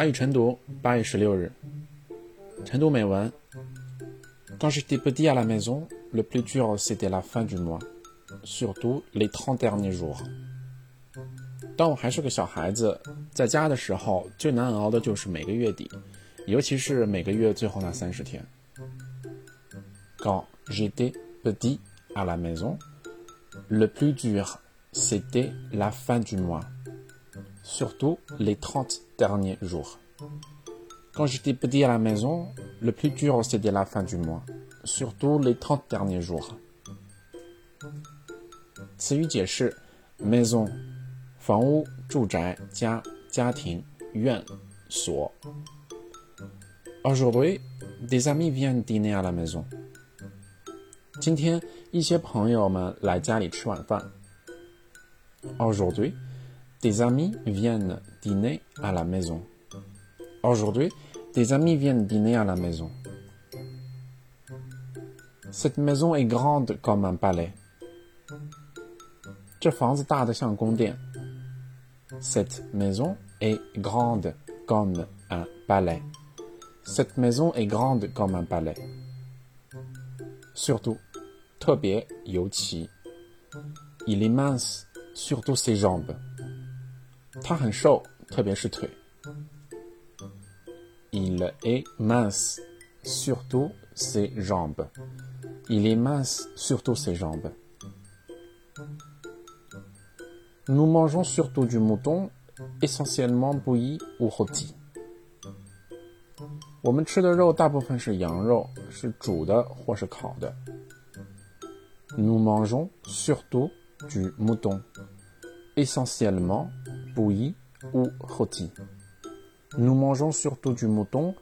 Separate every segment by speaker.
Speaker 1: 法语晨读八月十六日，晨读美文。Quand j'étais petit à la maison, le plus dur c'était la fin du mois, surtout les trente derniers jours. 当我还是个小孩子，在家的时候最难熬的就是每个月底，尤其是每个月最后那三十天。Quand j'étais petit à la maison, le plus dur c'était la fin du mois surtout les 30 derniers jours. Quand j'étais petit à la maison, le plus dur c'était la fin du mois, surtout les 30 derniers jours. 词语解释：maison，房屋、住宅、家、家庭、院、所。Aujourd'hui, des amis viennent dîner à la maison. 今天一些朋友们来家里吃晚饭。Aujourd'hui. des amis viennent dîner à la maison. Aujourd'hui, des amis viennent dîner à la maison. Cette maison est grande comme un palais. Cette maison est grande comme un palais. Cette maison est grande comme un palais. Surtout, il est mince, surtout ses jambes. 他很瘦，特别是腿。Il est mince, surtout ses jambes. Il est mince, surtout ses jambes. Nous mangeons surtout du mouton, essentiellement bouilli ou rôti. 我们吃的肉大部分是羊肉，是煮的或是烤的。Nous mangeons surtout du mouton, essentiellement bouilli ou rôti. Nous mangeons surtout du mouton,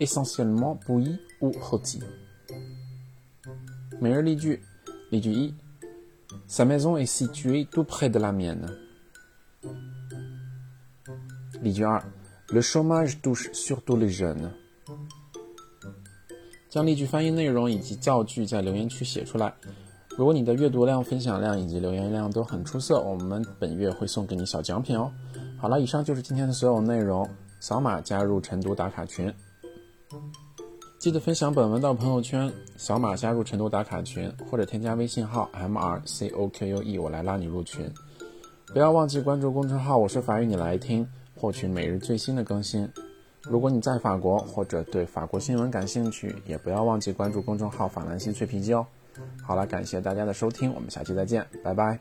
Speaker 1: essentiellement bouilli ou rôti. Meilleur du Sa maison est située tout près de la mienne. Le chômage touche surtout les jeunes. 将例句翻译内容以及造句在留言区写出来。 如果你的阅读量、分享量以及留言量都很出色，我们本月会送给你小奖品哦。好了，以上就是今天的所有内容。扫码加入晨读打卡群，记得分享本文到朋友圈。扫码加入晨读打卡群，或者添加微信号 m r c o q u e，我来拉你入群。不要忘记关注公众号“我是法语你来听”，获取每日最新的更新。如果你在法国或者对法国新闻感兴趣，也不要忘记关注公众号“法兰西脆皮鸡”哦。好了，感谢大家的收听，我们下期再见，拜拜。